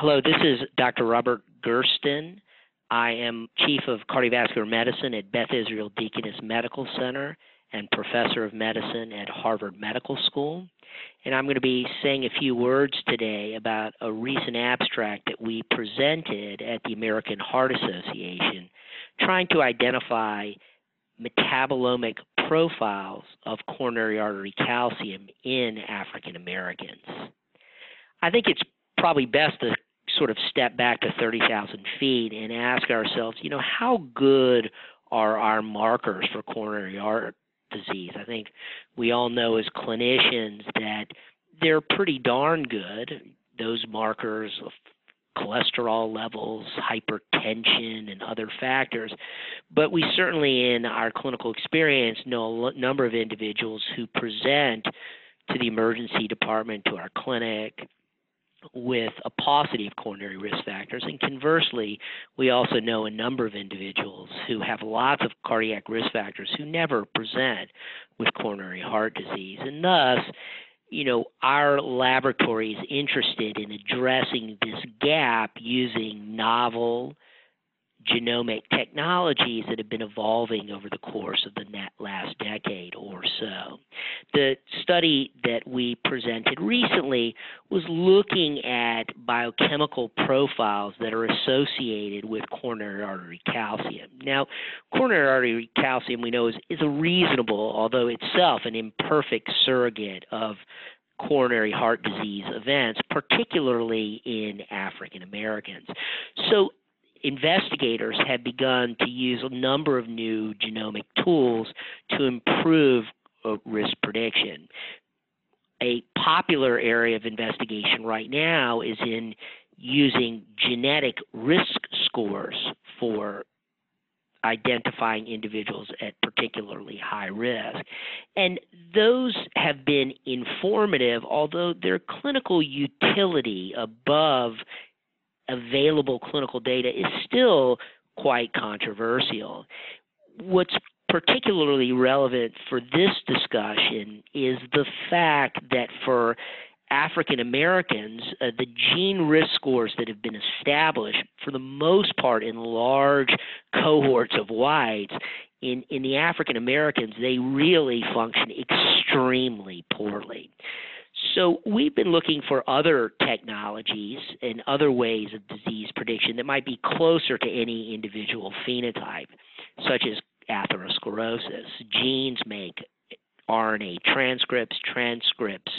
Hello, this is Dr. Robert Gerszten. I am Chief of Cardiovascular Medicine at Beth Israel Deaconess Medical Center and Professor of Medicine at Harvard Medical School. And I'm going to be saying a few words today about a recent abstract that we presented at the American Heart Association trying to identify metabolomic profiles of coronary artery calcium in African Americans. I think it's probably best to sort of step back to 30,000 feet and ask ourselves, you know, how good are our markers for coronary heart disease? I think we all know as clinicians that they're pretty darn good. Those markers of cholesterol levels, hypertension, and other factors. But we certainly, in our clinical experience, know a number of individuals who present to the emergency department, to our clinic, with a paucity of coronary risk factors. And conversely, we also know a number of individuals who have lots of cardiac risk factors who never present with coronary heart disease. And thus, you know, our laboratory is interested in addressing this gap using novel genomic technologies that have been evolving over the course of the last decade or so. The study that we presented recently was looking at biochemical profiles that are associated with coronary artery calcium. Now, coronary artery calcium we know is, is a reasonable, although itself an imperfect surrogate of coronary heart disease events, particularly in African Americans. So investigators have begun to use a number of new genomic tools to improve uh, risk prediction. A popular area of investigation right now is in using genetic risk scores for identifying individuals at particularly high risk. And those have been informative, although their clinical utility above available clinical data is still quite controversial. What's particularly relevant for this discussion is the fact that for African Americans, uh, the gene risk scores that have been established, for the most part in large cohorts of whites, in, in the African Americans, they really function extremely poorly. So we've been looking for other technologies and other ways of disease prediction that might be closer to any individual phenotype, such as atherosclerosis. Genes make RNA transcripts, transcripts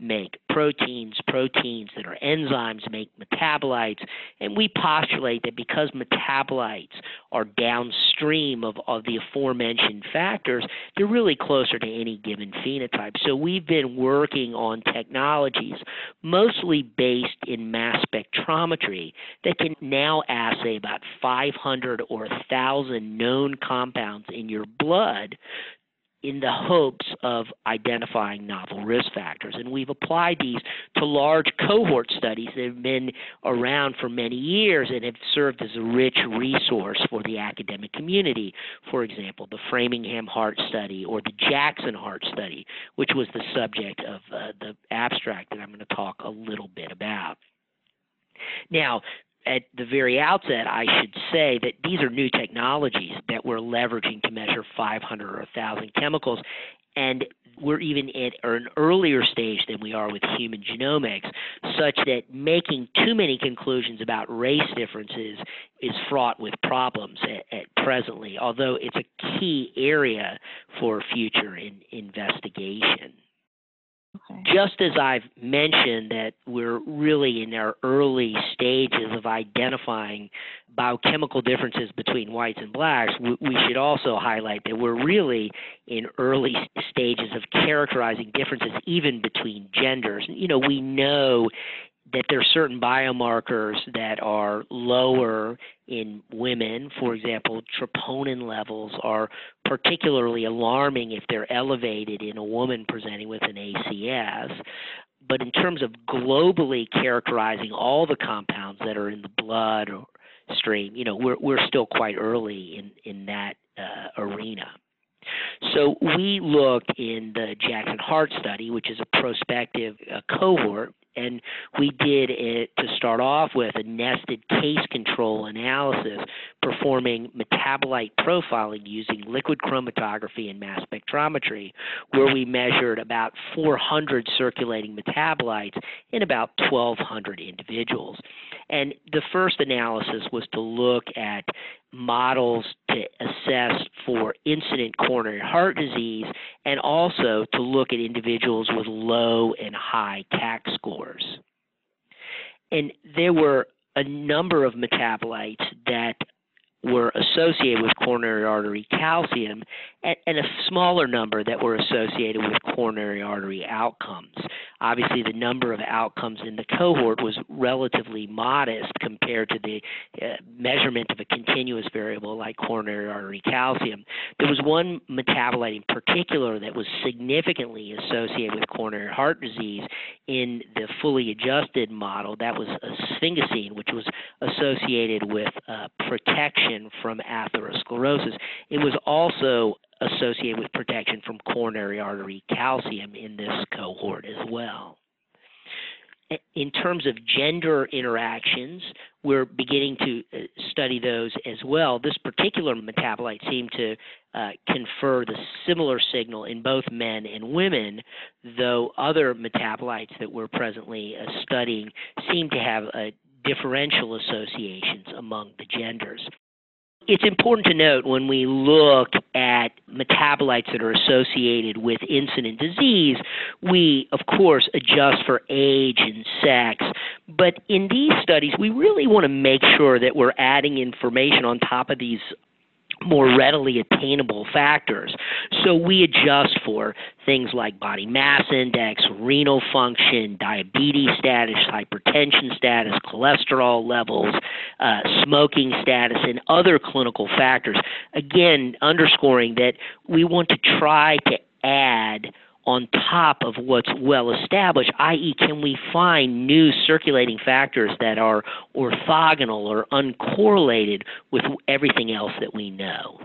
make proteins, proteins that are enzymes make metabolites, and we postulate that because metabolites are downstream of, of the aforementioned factors, they're really closer to any given phenotype. So we've been working on technologies mostly based in mass spectrometry that can now assay about 500 or 1,000 known compounds in your blood in the hopes of identifying novel risk factors. And we've applied these to large cohort studies that have been around for many years and have served as a rich resource for the academic community. For example, the Framingham Heart Study or the Jackson Heart Study, which was the subject of uh, the abstract that I'm going to talk a little bit about. Now, at the very outset, I should say that these are new technologies that we're leveraging to measure 500 or 1,000 chemicals. And we're even at an earlier stage than we are with human genomics, such that making too many conclusions about race differences is fraught with problems at, at presently, although it's a key area for future in, investigation. Just as I've mentioned that we're really in our early stages of identifying biochemical differences between whites and blacks, we should also highlight that we're really in early stages of characterizing differences even between genders. You know, we know that there are certain biomarkers that are lower in women. For example, troponin levels are particularly alarming if they're elevated in a woman presenting with an ACS. But in terms of globally characterizing all the compounds that are in the blood or stream, you know, we're we're still quite early in in that uh, arena. So we looked in the Jackson Heart Study, which is a prospective uh, cohort and we did it to start off with a nested case control analysis performing metabolite profiling using liquid chromatography and mass spectrometry, where we measured about 400 circulating metabolites in about 1,200 individuals. And the first analysis was to look at models to assess for incident coronary heart disease and also to look at individuals with low and high CAC scores. And there were a number of metabolites that were associated with coronary artery calcium and, and, a smaller number that were associated with coronary artery outcomes. Obviously, the number of outcomes in the cohort was relatively modest compared to the uh, measurement of a continuous variable like coronary artery calcium. There was one metabolite in particular that was significantly associated with coronary heart disease in the fully adjusted model. That was sphingosine, which was associated with uh, protection from atherosclerosis. It was also associated with protection from coronary artery calcium in this cohort as well. In terms of gender interactions, we're beginning to uh, study those as well. This particular metabolite seemed to uh, confer the similar signal in both men and women, though other metabolites that we're presently uh, studying seem to have uh, differential associations among the genders it's important to note when we look at metabolites that are associated with incident disease, we, of course, adjust for age and sex. But in these studies, we really want to make sure that we're adding information on top of these more readily attainable factors. So we adjust for things like body mass index, renal function, diabetes status, hypertension status, cholesterol levels, uh, smoking status, and other clinical factors. Again, underscoring that we want to try to add on top of what's well established, i.e., can we find new circulating factors that are orthogonal or uncorrelated with everything else that we know?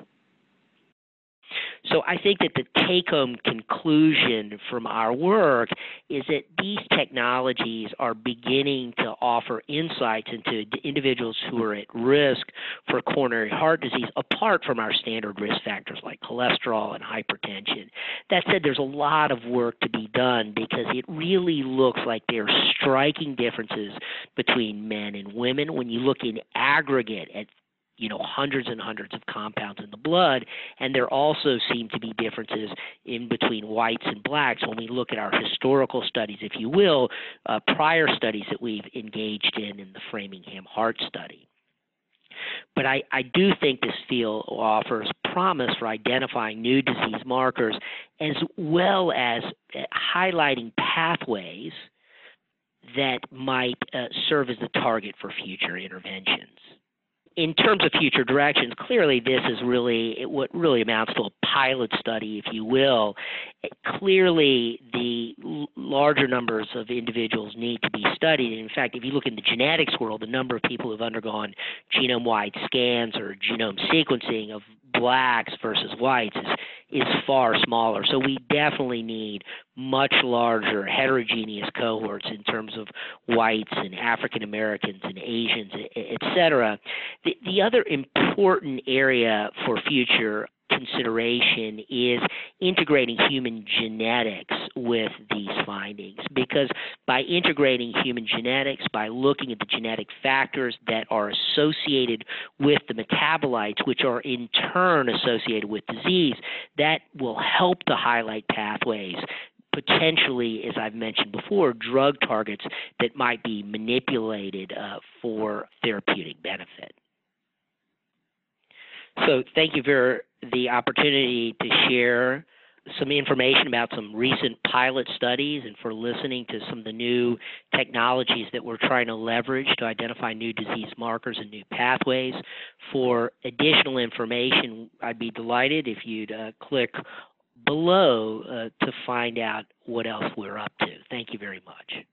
So I think that the take home conclusion from our work is that these technologies are beginning to offer insights into individuals who are at risk for coronary heart disease apart from our standard risk factors like cholesterol and hypertension. That said, there's a lot of work to be done because it really looks like there are striking differences between men and women when you look in aggregate at you know hundreds and hundreds of compounds in the blood and there also seem to be differences in between whites and blacks. When we look at our historical studies if you will uh, prior studies that we've engaged in in the framingham heart study. But I, I do think this field offers promise for identifying new disease markers as well as uh, highlighting pathways that might uh, serve as the target for future interventions in terms of future directions, clearly this is really what really amounts to a pilot study, if you will. Clearly, the larger numbers of individuals need to be studied. In fact, if you look in the genetics world, the number of people who have undergone genome wide scans or genome sequencing of blacks versus whites is is far smaller. So we definitely need much larger heterogeneous cohorts in terms of whites and African Americans and Asians, et cetera. The, the other important area for future consideration is integrating human genetics with these findings because by integrating human genetics, by looking at the genetic factors that are associated with the metabolites, which are in turn associated with disease, that will help to highlight pathways potentially, as I've mentioned before, drug targets that might be manipulated uh, for therapeutic benefit. So, thank you for the opportunity to share some information about some recent pilot studies and for listening to some of the new technologies that we're trying to leverage to identify new disease markers and new pathways. For additional information, I'd be delighted if you'd uh, click below uh, to find out what else we're up to. Thank you very much.